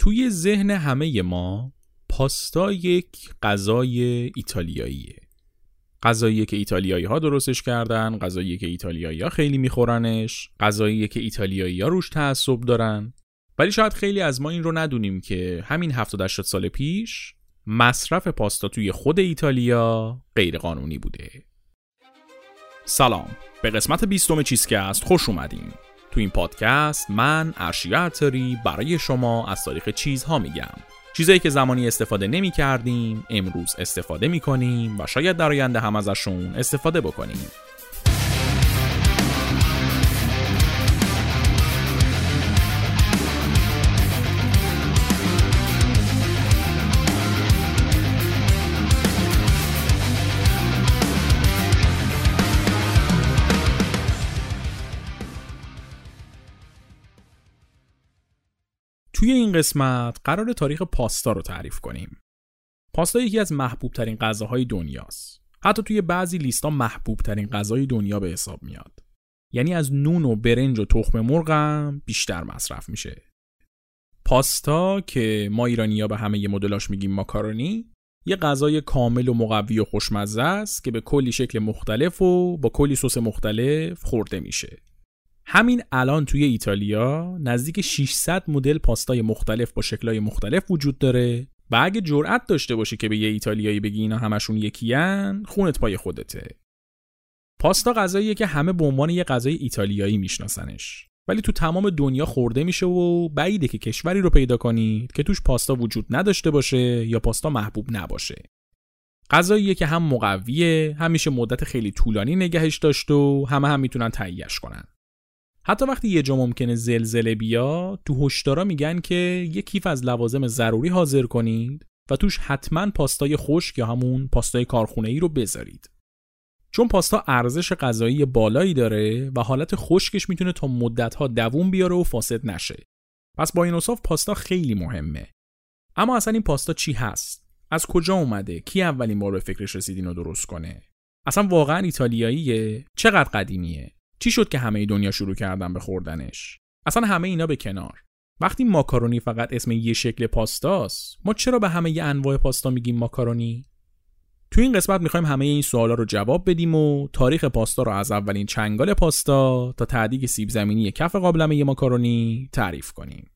توی ذهن همه ما پاستا یک غذای ایتالیاییه. غذاییه که ایتالیایی ها درستش کردن غذاییه که ایتالیایی ها خیلی میخورنش غذاییه که ایتالیایی ها روش تعصب دارن. ولی شاید خیلی از ما این رو ندونیم که همین 70 80 سال پیش مصرف پاستا توی خود ایتالیا غیرقانونی بوده. سلام. به قسمت بیستم چیزکست خوش اومدین. تو این پادکست من ارشیا برای شما از تاریخ چیزها میگم. چیزایی که زمانی استفاده نمی کردیم امروز استفاده می کنیم و شاید در آینده هم ازشون استفاده بکنیم. توی این قسمت قرار تاریخ پاستا رو تعریف کنیم. پاستا یکی از محبوب ترین غذاهای دنیاست. حتی توی بعضی لیستا محبوب ترین غذای دنیا به حساب میاد. یعنی از نون و برنج و تخم مرغم بیشتر مصرف میشه. پاستا که ما ایرانیا به همه مدلاش میگیم ماکارونی یه غذای کامل و مقوی و خوشمزه است که به کلی شکل مختلف و با کلی سس مختلف خورده میشه. همین الان توی ایتالیا نزدیک 600 مدل پاستای مختلف با شکلهای مختلف وجود داره و اگه جرأت داشته باشی که به یه ایتالیایی بگی اینا همشون یکیان خونت پای خودته. پاستا غذاییه که همه به عنوان یه غذای ایتالیایی میشناسنش. ولی تو تمام دنیا خورده میشه و بعیده که کشوری رو پیدا کنید که توش پاستا وجود نداشته باشه یا پاستا محبوب نباشه. غذاییه که هم مقویه همیشه مدت خیلی طولانی نگهش داشت و همه هم می‌تونن تهیهش کنن. حتی وقتی یه جا ممکنه زلزله بیاد تو هشدارا میگن که یه کیف از لوازم ضروری حاضر کنید و توش حتما پاستای خشک یا همون پاستای کارخونه ای رو بذارید. چون پاستا ارزش غذایی بالایی داره و حالت خشکش می‌تونه تا مدتها دووم بیاره و فاسد نشه. پس با این اصاف پاستا خیلی مهمه. اما اصلا این پاستا چی هست؟ از کجا اومده؟ کی اولین بار به فکرش رسید اینو درست کنه؟ اصلا واقعا ایتالیاییه؟ چقدر قدیمیه؟ چی شد که همه دنیا شروع کردن به خوردنش؟ اصلا همه اینا به کنار. وقتی ماکارونی فقط اسم یه شکل پاستاست ما چرا به همه یه انواع پاستا میگیم ماکارونی؟ تو این قسمت می‌خوایم همه این سوالا رو جواب بدیم و تاریخ پاستا رو از اولین چنگال پاستا تا تعدیق سیب زمینی کف قابلمه ماکارونی تعریف کنیم.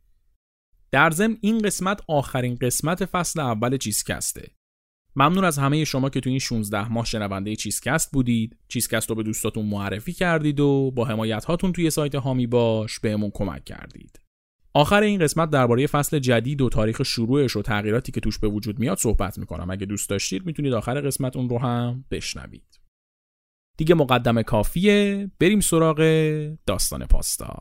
در ضمن این قسمت آخرین قسمت فصل اول چیزکسته. ممنون از همه شما که تو این 16 ماه شنونده چیزکست بودید. چیزکست رو به دوستاتون معرفی کردید و با حمایت هاتون توی سایت هامی باش بهمون کمک کردید. آخر این قسمت درباره فصل جدید و تاریخ شروعش و تغییراتی که توش به وجود میاد صحبت می‌کنم. اگه دوست داشتید می‌تونید آخر قسمت اون رو هم بشنوید. دیگه مقدمه کافیه. بریم سراغ داستان پاستا.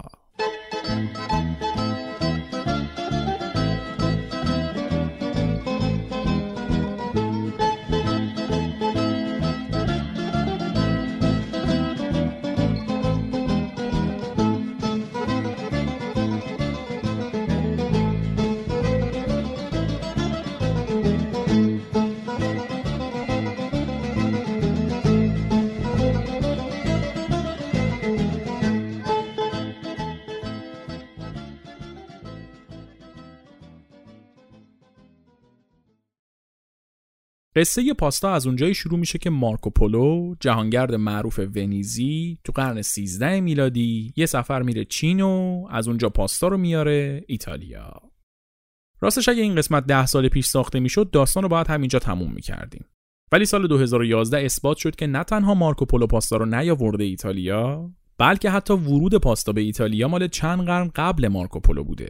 قصه پاستا از اونجایی شروع میشه که مارکوپولو جهانگرد معروف ونیزی تو قرن 13 میلادی یه سفر میره چین و از اونجا پاستا رو میاره ایتالیا. راستش اگه این قسمت ده سال پیش ساخته می‌شد داستان رو باید همینجا تموم می‌کردیم. ولی سال 2011 اثبات شد که نه تنها مارکوپولو پاستا رو نیاورده ایتالیا بلکه حتی ورود پاستا به ایتالیا مال چند قرن قبل مارکوپولو بوده.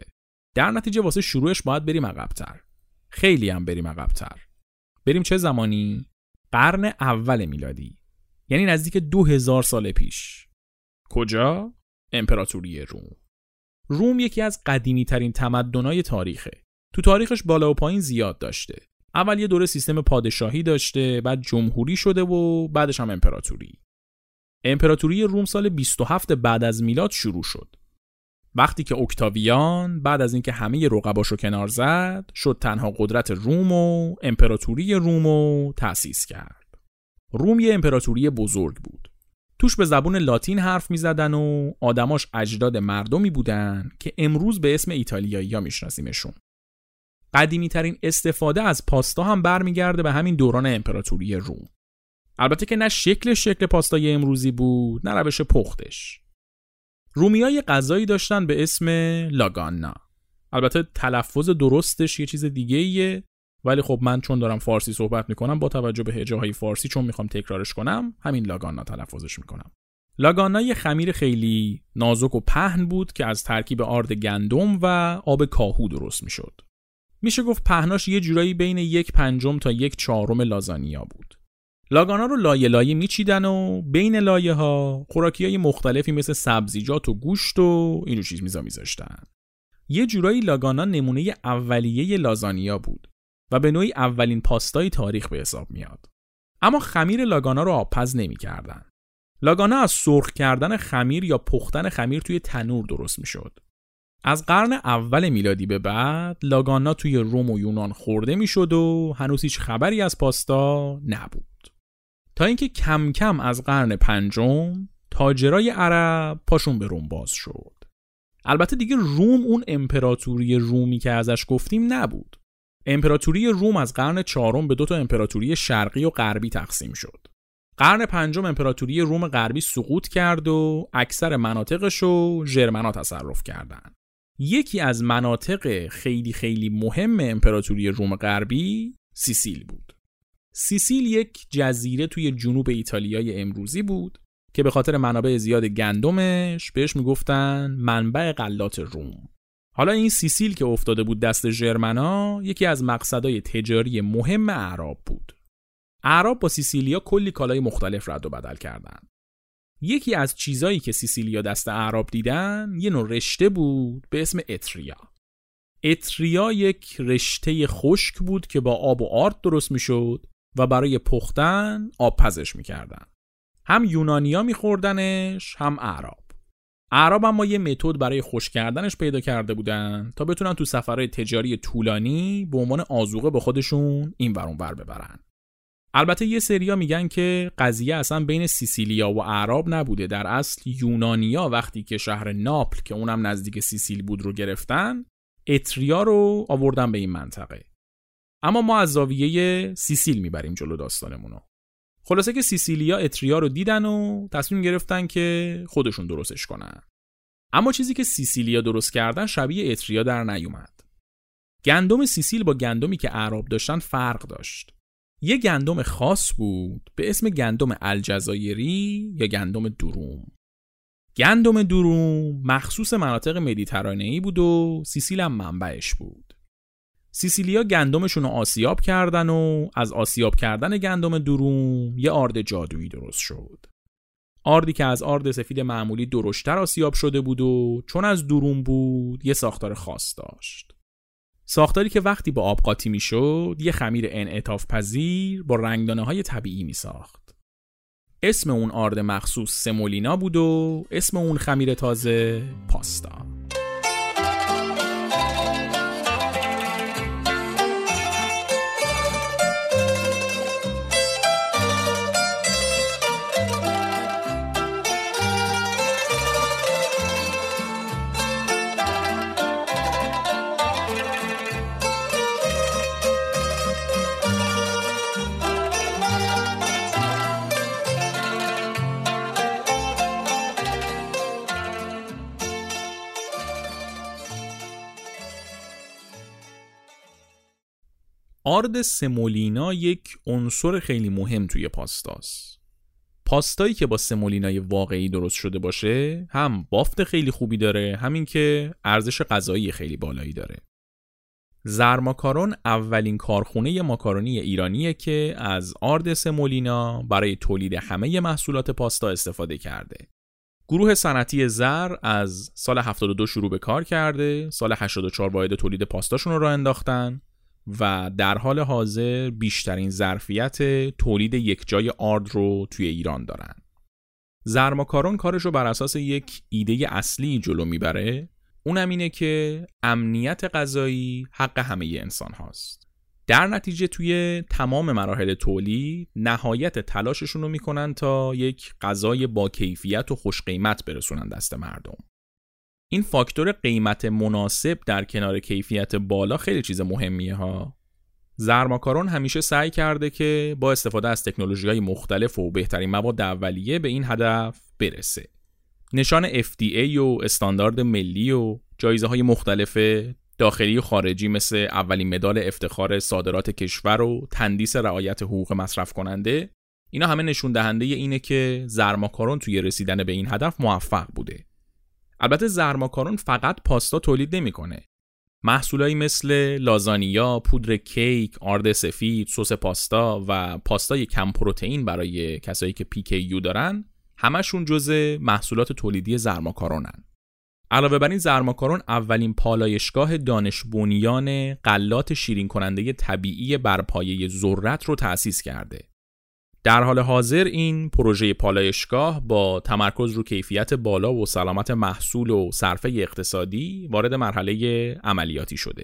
در نتیجه واسه شروعش باید بریم عقبتر. خیلی هم بریم عقبتر. بریم چه زمانی؟ قرن اول میلادی یعنی نزدیک دو هزار سال پیش. کجا؟ امپراتوری روم. روم یکی از قدیمی ترین تمدنای تاریخه. تو تاریخش بالا و پایین زیاد داشته. اول یه دوره سیستم پادشاهی داشته بعد جمهوری شده و بعدش هم امپراتوری. امپراتوری روم سال 27 بعد از میلاد شروع شد. وقتی که اکتاویان بعد از اینکه همه رقباشو کنار زد شد تنها قدرت روم و امپراتوری روم رو تأسیس کرد. روم یه امپراتوری بزرگ بود. توش به زبون لاتین حرف می زدن و آدماش اجداد مردمی بودن که امروز به اسم ایتالیایی ها میشناسیمشون. قدیمی ترین استفاده از پاستا هم برمیگرده به همین دوران امپراتوری روم. البته که نه شکل شکل پاستای امروزی بود نه روش پختش. رومیای غذایی داشتن به اسم لاگانا. البته تلفظ درستش یه چیز دیگه ایه ولی خب من چون دارم فارسی صحبت می‌کنم با توجه به هجه های فارسی چون می‌خوام تکرارش کنم همین لاگانا تلفظش می‌کنم. لاگانا یه خمیر خیلی نازک و پهن بود که از ترکیب آرد گندم و آب کاهو درست می‌شد. میشه گفت پهناش یه جورایی بین یک پنجم تا یک چهارم لازانیا بود. لاگانا رو لایه لایه میچیدن و بین لایه ها های مختلفی مثل سبزیجات و گوشت و اینو چیز میزا میذاشتن یه جورایی لاگانا نمونه اولیه لازانیا بود و به نوعی اولین پاستای تاریخ به حساب میاد. اما خمیر لاگانا رو آبپز نمی‌کردن. لاگانا از سرخ کردن خمیر یا پختن خمیر توی تنور درست می‌شد. از قرن اول میلادی به بعد لاگانا توی روم و یونان خورده می‌شد و هنوز هیچ خبری از پاستا نبود. تا اینکه کم کم از قرن پنجم تاجرای عرب پاشون به روم باز شد. البته دیگه روم اون امپراتوری رومی که ازش گفتیم نبود. امپراتوری روم از قرن چهارم به دو تا امپراتوری شرقی و غربی تقسیم شد. قرن پنجم امپراتوری روم غربی سقوط کرد و اکثر مناطقش رو ژرمنا تصرف کردند. یکی از مناطق خیلی خیلی مهم امپراتوری روم غربی سیسیل بود. سیسیل یک جزیره توی جنوب ایتالیای امروزی بود که به خاطر منابع زیاد گندمش بهش می‌گفتن منبع غلات روم. حالا این سیسیل که افتاده بود دست ژرمنا یکی از مقصدهای تجاری مهم اعراب بود. اعراب با سیسیلیا کلی کالای مختلف رد و بدل کردند. یکی از چیزایی که سیسیلیا دست اعراب دیدن یه نوع رشته بود به اسم اتریا. اتریا یک رشته خشک بود که با آب و آرد درست می‌شد و برای پختن آب پزش می‌کردن. هم یونانیا میخوردنش هم اعراب. اعراب اما یه متد برای خوش کردنش پیدا کرده بودن تا بتونن تو سفرهای تجاری طولانی به عنوان آزوقه با خودشون این ورون ور ببرن. البته یه سریا میگن که قضیه اصلا بین سیسیلیا و اعراب نبوده در اصل یونانیا وقتی که شهر ناپل که اونم نزدیک سیسیل بود رو گرفتن اتریا رو آوردن به این منطقه اما ما از زاویه سیسیل می‌بریم جلو داستانمونو خلاصه که سیسیلیا اتریا رو دیدن و تصمیم گرفتن که خودشون درستش کنن. اما چیزی که سیسیلیا درست کردن شبیه اتریا در نیومد. گندم سیسیل با گندمی که اعراب داشتن فرق داشت. یه گندم خاص بود به اسم گندم الجزایری یا گندم دروم. گندم دروم مخصوص مناطق مدیترانه‌ای بود و سیسیل هم منبعش بود. سیسیلیا گندمشون رو آسیاب کردن و از آسیاب کردن گندم دروم یه آرد جادویی درست شد. آردی که از آرد سفید معمولی درشتر آسیاب شده بود و چون از دروم بود یه ساختار خاص داشت. ساختاری که وقتی با آب قاطی می شد یه خمیر انعطاف پذیر با رنگدانه های طبیعی می ساخت. اسم اون آرد مخصوص سمولینا بود و اسم اون خمیر تازه پاستا. آرد سمولینا یک عنصر خیلی مهم توی پاستاست. پاستایی که با سمولینای واقعی درست شده باشه هم بافت خیلی خوبی داره همین که ارزش غذایی خیلی بالایی داره. زرماکارون اولین کارخونه ماکارونی ایرانیه که از آرد سمولینا برای تولید همه محصولات پاستا استفاده کرده. گروه صنعتی زر از سال 72 شروع به کار کرده، سال 84 واحد تولید پاستاشون رو راه انداختن و در حال حاضر بیشترین ظرفیت تولید یک جای آرد رو توی ایران دارن. زرماکارون کارش رو بر اساس یک ایده اصلی جلو می‌بره اونم اینه که امنیت غذایی حق همه انسان هاست. در نتیجه توی تمام مراحل تولید نهایت تلاششون رو می‌کنن تا یک غذای با کیفیت و خوش قیمت برسونن دست مردم. این فاکتور قیمت مناسب در کنار کیفیت بالا خیلی چیز مهمیه ها. زرماکارون همیشه سعی کرده که با استفاده از تکنولوژی های مختلف و بهترین مواد اولیه به این هدف برسه. نشان FDA و استاندارد ملی و جایزه های مختلف داخلی و خارجی مثل اولین مدال افتخار صادرات کشور و تندیس رعایت حقوق مصرف کننده اینا همه نشون دهنده اینه که زرماکارون توی رسیدن به این هدف موفق بوده. البته زرماکارون فقط پاستا تولید نمی‌کنه محصولایی مثل لازانیا، پودر کیک، آرد سفید، سس پاستا و پاستای کم پروتئین برای کسایی که یو دارن همشون جزء محصولات تولیدی زرماکارونن. علاوه بر این زرماکارون اولین پالایشگاه دانش بنیان غلات شیرین کننده طبیعی بر پایه ذرت رو تأسیس کرده. در حال حاضر این پروژه پالایشگاه با تمرکز رو کیفیت بالا و سلامت محصول و صرفه اقتصادی وارد مرحله عملیاتی شده.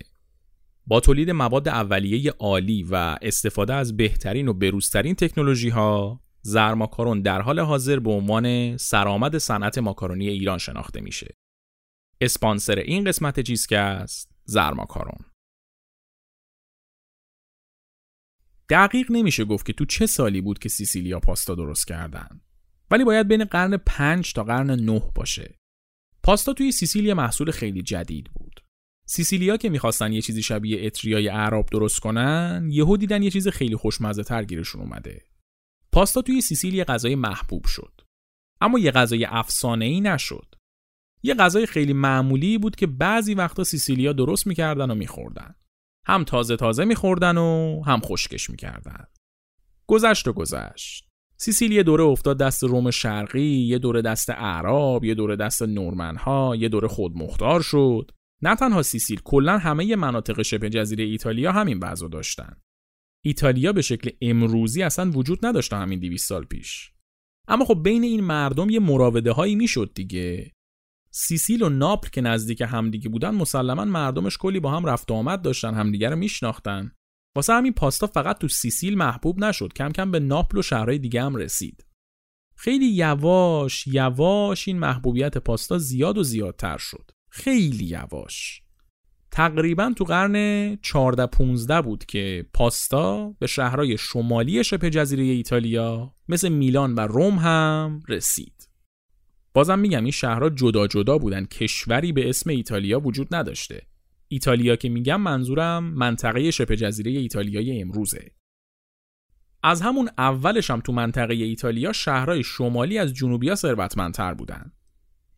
با تولید مواد اولیه عالی و استفاده از بهترین و بروزترین تکنولوژی ها زرماکارون در حال حاضر به عنوان سرآمد صنعت ماکارونی ایران شناخته میشه. اسپانسر این قسمت چیزکست زرماکارون دقیق نمیشه گفت که تو چه سالی بود که سیسیلیا پاستا درست کردن. ولی باید بین قرن 5 تا قرن 9 باشه. پاستا توی سیسیلیا محصول خیلی جدید بود. سیسیلیا که می‌خواستن یه چیزی شبیه اتریای اعراب درست کنن یهو دیدن یه چیز خیلی خوشمزه تر گیرشون اومده. پاستا توی سیسیلیا غذای محبوب شد. اما یه غذای افسانه ای نشد. یه غذای خیلی معمولی بود که بعضی وقتا سیسیلیا درست می‌کردن و میخوردن. هم تازه تازه میخوردن و هم خشکش می‌کردن. گذشت و گذشت. سیسیل یه دوره افتاد دست روم شرقی یه دوره دست اعراب یه دوره دست نورمنها یه دوره خودمختار شد. نه تنها سیسیل کلا همه مناطق شبه جزیره ایتالیا همین وضع داشتن. ایتالیا به شکل امروزی اصلا وجود نداشته همین 200 سال پیش. اما خب بین این مردم یه مراوده هایی می‌شد دیگه. سیسیل و ناپل که نزدیک همدیگه بودن مسلما مردمش کلی با هم رفت و آمد داشتن همدیگه رو میشناختن. واسه همین پاستا فقط تو سیسیل محبوب نشد کم کم به ناپل و شهرهای دیگه هم رسید. خیلی یواش یواش این محبوبیت پاستا زیاد و زیادتر شد. خیلی یواش. تقریبا تو قرن 14 15 بود که پاستا به شهرهای شمالی شبه جزیره ایتالیا مثل میلان و روم هم رسید. بازم میگم این شهرها جدا جدا بودن. کشوری به اسم ایتالیا وجود نداشته. ایتالیا که میگم منظورم منطقه شبه جزیره ایتالیای امروزه. از همون اولش هم تو منطقه ایتالیا شهرهای شمالی از جنوبیا ثروتمندتر بودن.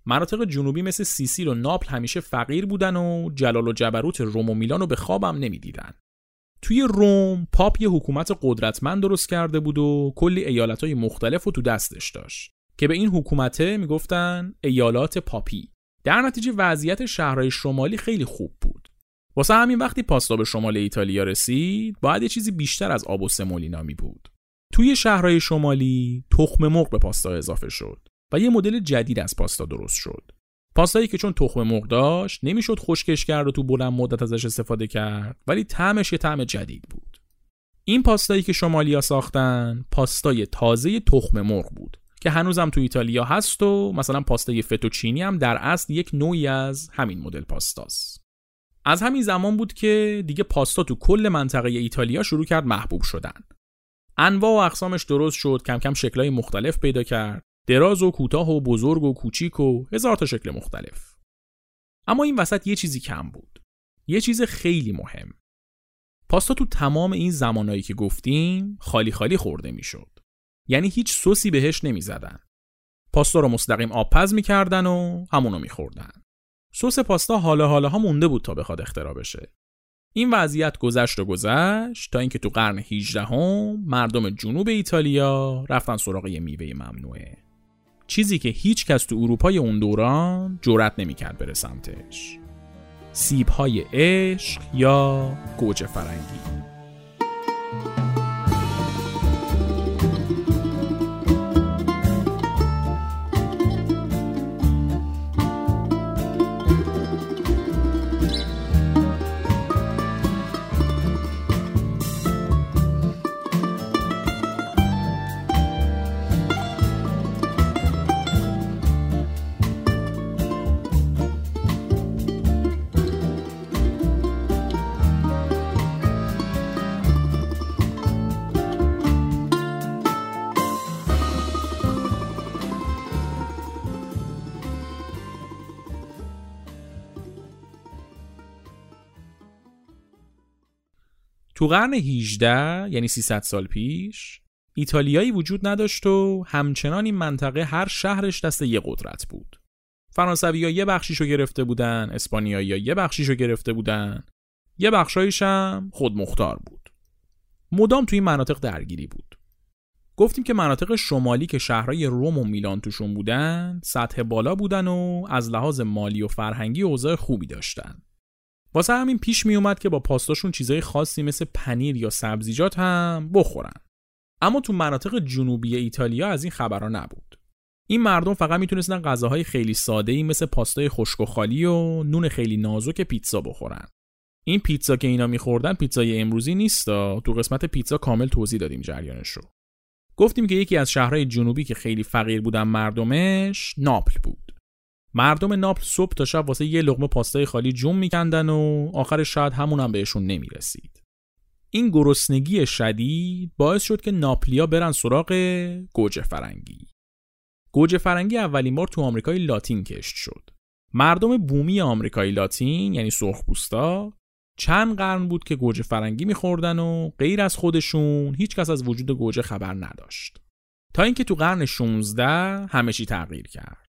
مناطق جنوبی مثل سیسیل و ناپل همیشه فقیر بودن و جلال و جبروت روم و میلان رو به خوابم نمی‌دیدن. توی روم پاپ یه حکومت قدرتمند درست کرده بود و کلی ایالتهای مختلف رو تو دستش داشت. که به این حکومته می‌گفتن ایالات پاپی. در نتیجه وضعیت شهرهای شمالی خیلی خوب بود. واسه همین وقتی پاستا به شمال ایتالیا رسید باید یه چیزی بیشتر از آب و سمولینا می بود. توی شهرهای شمالی تخم مرغ به پاستا اضافه شد و یه مدل جدید از پاستا درست شد. پاستایی که چون تخم مرغ داشت نمی‌شد خشکش کرد و تو بلند مدت ازش استفاده کرد ولی طعمش یه طعم جدید بود. این پاستایی که شمالیا ساختن پاستای تازه تخم مرغ بود. که هنوزم تو ایتالیا هست و مثلا پاستای فتوچینی هم در اصل یک نوعی از همین مدل پاستاست. از همین زمان بود که دیگه پاستا تو کل منطقه ایتالیا شروع کرد محبوب شدن. انواع و اقسامش درست شد کم کم شکلهای مختلف پیدا کرد. دراز و کوتاه و بزرگ و کوچیک و هزار تا شکل مختلف. اما این وسط یه چیزی کم بود. یه چیز خیلی مهم. پاستا تو تمام این زمانایی که گفتیم خالی خالی خورده می‌شد. یعنی هیچ سوسی بهش نمی‌زدن. پاستا رو مستقیم آب پز می‌کردن و همونو میخوردن. سس پاستا حالا حالا ها مونده بود تا بخواد اختراع بشه. این وضعیت گذشت و گذشت تا اینکه تو قرن 18 هم مردم جنوب ایتالیا رفتن سراغ یه میوه ممنوعه. چیزی که هیچ کس تو اروپای اون دوران جرأت نمی‌کرد بره سمتش. سیب های عشق یا گوجه فرنگی. تو قرن 18 یعنی 300 سال پیش ایتالیایی وجود نداشت و همچنان این منطقه هر شهرش دست یه قدرت بود. فرانسوی ها یه بخشیشو گرفته بودن، اسپانیایی ها یه بخشیشو گرفته بودن، یه بخشایش هم خود مختار بود. مدام توی این مناطق درگیری بود. گفتیم که مناطق شمالی که شهرهای روم و میلان توشون بودن، سطح بالا بودن و از لحاظ مالی و فرهنگی اوضاع خوبی داشتن. واسه همین پیش می اومد که با پاستاشون چیزای خاصی مثل پنیر یا سبزیجات هم بخورن. اما تو مناطق جنوبی ایتالیا از این خبرها نبود. این مردم فقط می‌تونستن غذاهای خیلی ساده ای مثل پاستای خشک و خالی و نون خیلی نازک پیتزا بخورن. این پیتزا که اینا میخوردن پیتزای امروزی نیستا تو قسمت پیتزا کامل توضیح دادیم جریانش رو. گفتیم که یکی از شهرهای جنوبی که خیلی فقیر بودن مردمش ناپل بود. مردم ناپل صبح تا شب واسه یه لغمه پاستای خالی جون میکندن و آخر شاید همون هم بهشون نمی‌رسید. این گرسنگی شدید باعث شد که ناپلیا برن سراغ گوجه فرنگی. گوجه فرنگی اولین بار تو آمریکای لاتین کشت شد. مردم بومی آمریکای لاتین یعنی سرخپوستا چند قرن بود که گوجه فرنگی میخوردن و غیر از خودشون هیچ کس از وجود گوجه خبر نداشت. تا اینکه تو قرن 16 همه چی تغییر کرد.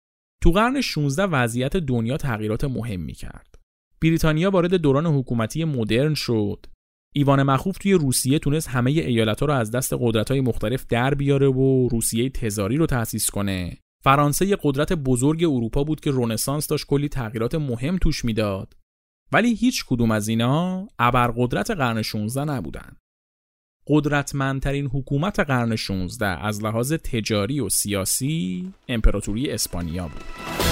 تو قرن 16 وضعیت دنیا تغییرات مهمی کرد. بریتانیا وارد دوران حکومتی مدرن شد. ایوان مخوف توی روسیه تونست همه ایالتها رو از دست قدرت‌های مختلف در بیاره و روسیه تزاری رو تأسیس کنه. فرانسه یه قدرت بزرگ اروپا بود که رونسانس داشت کلی تغییرات مهم توش می‌داد. ولی هیچ کدوم از اینا ابرقدرت قرن 16 نبودن. قدرتمندترین حکومت قرن 16 از لحاظ تجاری و سیاسی امپراتوری اسپانیا بود.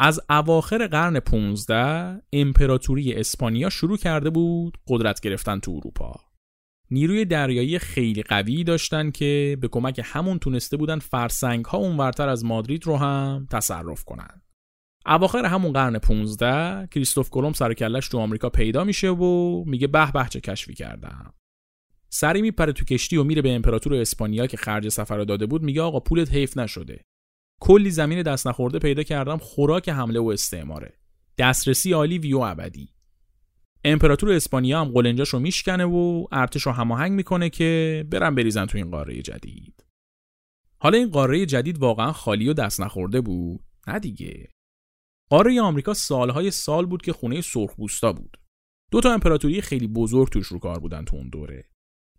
از اواخر قرن 15 امپراتوری اسپانیا شروع کرده بود قدرت گرفتن تو اروپا. نیروی دریایی خیلی قوی داشتن که به کمک همون تونسته بودن فرسنگ ها اونورتر از مادرید رو هم تصرف کنن. اواخر همون قرن 15 کریستوف کلم سر کلش تو آمریکا پیدا میشه و میگه به به چه کشفی کردم. سری میپره تو کشتی و میره به امپراتور اسپانیا که خرج سفر داده بود میگه آقا پولت حیف نشده کلی زمین دست نخورده پیدا کردم خوراک حمله و استعماره. دسترسی عالی ویو ابدی. امپراتور اسپانیا هم قلنجاش رو میشکنه و ارتش رو هماهنگ می‌کنه که برن بریزن تو این قاره جدید. حالا این قاره جدید واقعا خالی و دست نخورده بود؟ نه دیگه. قاره آمریکا سالهای سال بود که خونه سرخپوستا بود. دو تا امپراتوری خیلی بزرگ توش رو کار بودن تو اون دوره.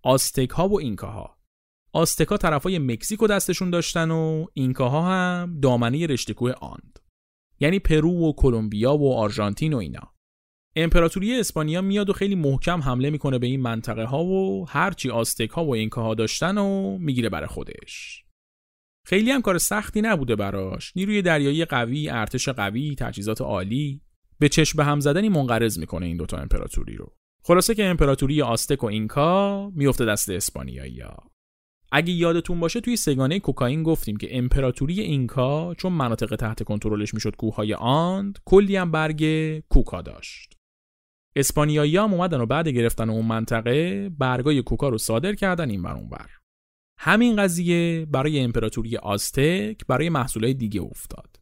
آستک ها و اینکاها. آستکا طرفای مکزیک و دستشون داشتن و اینکاها هم دامنه رشته کوه آند. یعنی پرو و کلمبیا و آرژانتین و اینا. امپراتوری اسپانیا میاد و خیلی محکم حمله می‌کنه به این منطقه ها و هرچی آستک ها و اینکاها داشتن و می‌گیره برای خودش. خیلی هم کار سختی نبوده براش. نیروی دریایی قوی ارتش قوی تجهیزات عالی. به چشم به هم زدنی منقرض می‌کنه این دوتا امپراتوری رو. خلاصه که امپراتوری آستک و اینکا میفته دست اسپانیایی اگه یادتون باشه توی سگانه کوکائین گفتیم که امپراتوری اینکا چون مناطق تحت کنترلش می‌شد کوههای آند کلی هم برگ کوکا داشت. اسپانیایی هم اومدن و بعد گرفتن اون منطقه برگای کوکا رو صادر کردن این اون بر. همین قضیه برای امپراتوری آستک برای محصولات دیگه افتاد.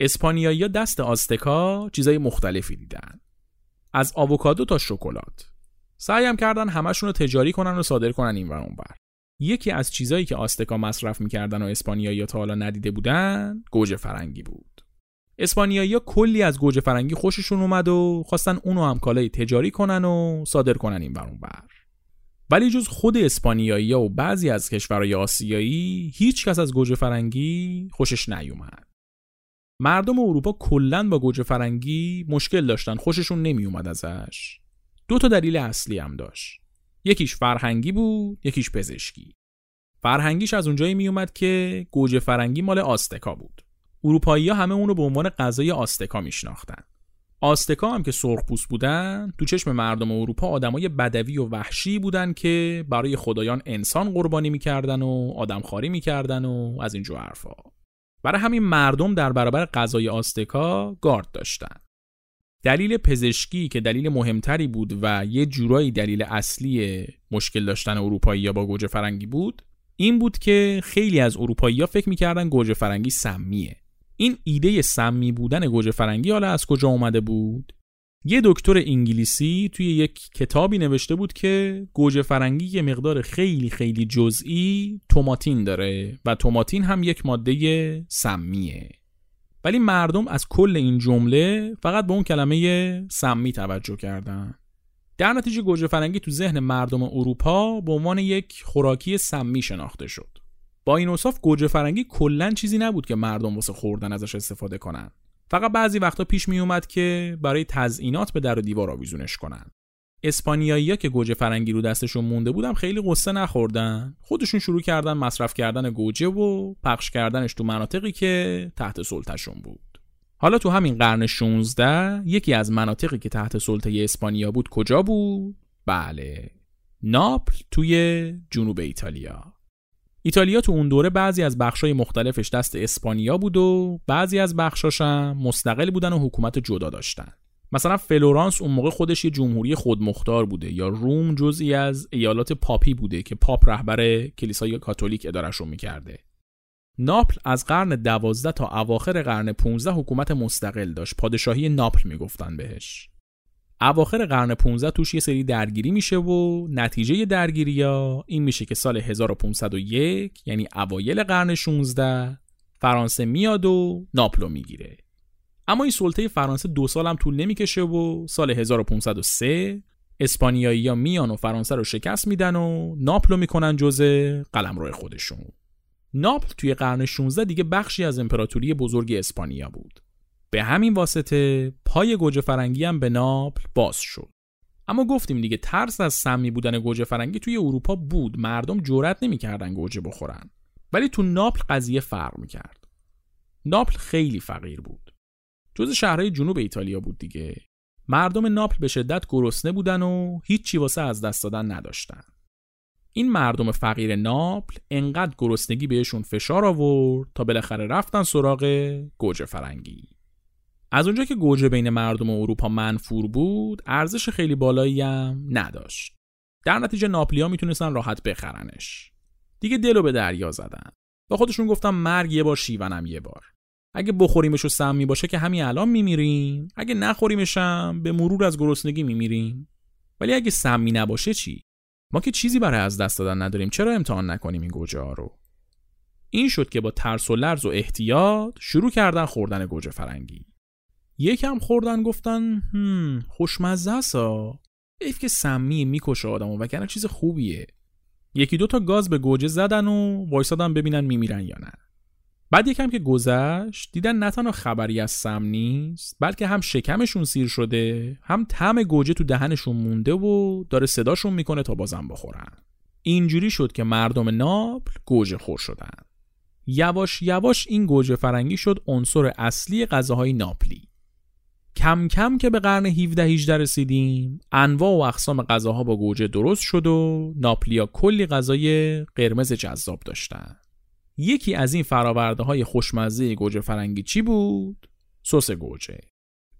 اسپانیایی دست آستکا چیزای مختلفی دیدن. از آووکادو تا شکلات. سعیم کردن همشون رو تجاری کنن و صادر کنن این اون بر. یکی از چیزایی که آستکا مصرف می‌کردن و اسپانیایی تا حالا ندیده بودن گوجه فرنگی بود. اسپانیایی کلی از گوجه فرنگی خوششون اومد و خواستن اونو هم کالای تجاری کنن و صادر کنن این برون بر ولی جز خود اسپانیایی و بعضی از کشورهای آسیایی هیچ کس از گوجه فرنگی خوشش نیومد. مردم اروپا کلا با گوجه فرنگی مشکل داشتن خوششون نمیومد ازش. دو تا دلیل اصلی هم داشت. یکیش فرهنگی بود یکیش پزشکی. فرهنگیش از اونجایی میومد که گوجه فرنگی مال آستکا بود. اروپایی ها همه اونو به عنوان غذای آستکا میشناختن. آستکا هم که سرخپوست بودن تو چشم مردم اروپا آدمای بدوی و وحشی بودن که برای خدایان انسان قربانی می‌کردن و آدمخواری می‌کردن و از اینجور حرفا. برای همین مردم در برابر غذای آستکا گارد داشتن. دلیل پزشکی که دلیل مهمتری بود و یه جورایی دلیل اصلی مشکل داشتن اروپایی با گوجه فرنگی بود این بود که خیلی از اروپایی فکر می‌کردن گوجه فرنگی سمیه. این ایده سمی بودن گوجه فرنگی حالا از کجا اومده بود؟ یه دکتر انگلیسی توی یک کتابی نوشته بود که گوجه فرنگی یه مقدار خیلی خیلی جزئی توماتین داره و توماتین هم یک ماده سمیه. ولی مردم از کل این جمله فقط به اون کلمه سمی توجه کردن. در نتیجه گوجه فرنگی تو ذهن مردم اروپا به عنوان یک خوراکی سمی شناخته شد. با این اوصاف گوجه فرنگی کلا چیزی نبود که مردم واسه خوردن ازش استفاده کنن. فقط بعضی وقتا پیش می اومد که برای تزئینات به در و دیوار آویزونش کنن. اسپانیایی‌ها که گوجه فرنگی رو دستشون مونده بودم خیلی قصه نخوردن. خودشون شروع کردن مصرف کردن گوجه و پخش کردنش تو مناطقی که تحت سلطهشون بود. حالا تو همین قرن 16 یکی از مناطقی که تحت سلطه اسپانیا بود کجا بود؟ بله ناپل توی جنوب ایتالیا. ایتالیا تو اون دوره بعضی از بخشای مختلفش دست اسپانیا بود و بعضی از بخشاش هم مستقل بودن و حکومت جدا داشتن. مثلا فلورانس اون موقع خودش یه جمهوری خودمختار بوده یا روم جزئی از ایالات پاپی بوده که پاپ رهبر کلیسای کاتولیک ادارشون می‌کرده. ناپل از قرن دوازده تا اواخر قرن 15 حکومت مستقل داشت. پادشاهی ناپل می‌گفتن بهش. اواخر قرن 15 توش یه سری درگیری میشه و نتیجه درگیری ها این میشه که سال 1501 یعنی اوایل قرن 16 فرانسه میاد و ناپلو می‌گیره. اما این سلطه فرانسه دو سال هم طول نمی‌کشه و سال 1503 اسپانیایی ها میان و فرانسه رو شکست میدن و ناپلو می‌کنن جزء قلمرو خودشون. ناپل توی قرن 16 دیگه بخشی از امپراتوری بزرگ اسپانیا بود. به همین واسطه پای گوجه فرنگی هم به ناپل باز شد. اما گفتیم دیگه ترس از سمی بودن گوجه فرنگی توی اروپا بود. مردم جرأت نمی‌کردن گوجه بخورن. ولی تو ناپل قضیه فرق می‌کرد. ناپل خیلی فقیر بود. جز شهرهای جنوب ایتالیا بود دیگه. مردم ناپل به شدت گرسنه بودن و هیچی واسه از دست دادن نداشتن. این مردم فقیر ناپل انقدر گرسنگی بهشون فشار آورد تا بالاخره رفتن سراغ گوجه فرنگی. از اونجا که گوجه بین مردم اروپا منفور بود ارزش خیلی بالایی هم نداشت. در نتیجه ناپلیا می‌تونستن راحت بخرنش. دیگه دلو به دریا زدن. با خودشون گفتم مرگ یه بار شیونم یه بار. اگه بخوریمش و سمی باشه که همین الان میمیریم. اگه نخوریمشم به مرور از گرسنگی میمیریم. ولی اگه سمی نباشه چی؟ ما که چیزی برای از دست دادن نداریم. چرا امتحان نکنیم این گوجه ها رو؟ این شد که با ترس و لرز و احتیاط شروع کردن خوردن گوجه فرنگی. یکم خوردن گفتن هم خوشمزه ها. ایف که سمی می‌کشه آدمو و چیز خوبیه. یکی دو تا گاز به گوجه زدن و وایسادن ببینن میمیرن یا نه. بعد یکم که گذشت دیدن نه تنها خبری از سم نیست بلکه هم شکمشون سیر شده هم طعم گوجه تو دهنشون مونده و داره صداشون می‌کنه تا بازم بخورن. اینجوری شد که مردم ناپل گوجه خور شدن. یواش یواش این گوجه فرنگی شد عنصر اصلی غذاهای ناپلی. کم کم که به قرن 17 18 رسیدیم انواع و اقسام غذاها با گوجه درست شد و ناپلیا کلی غذای قرمز جذاب داشتن. یکی از این فراورده های خوشمزه گوجه فرنگی چی بود؟ سس گوجه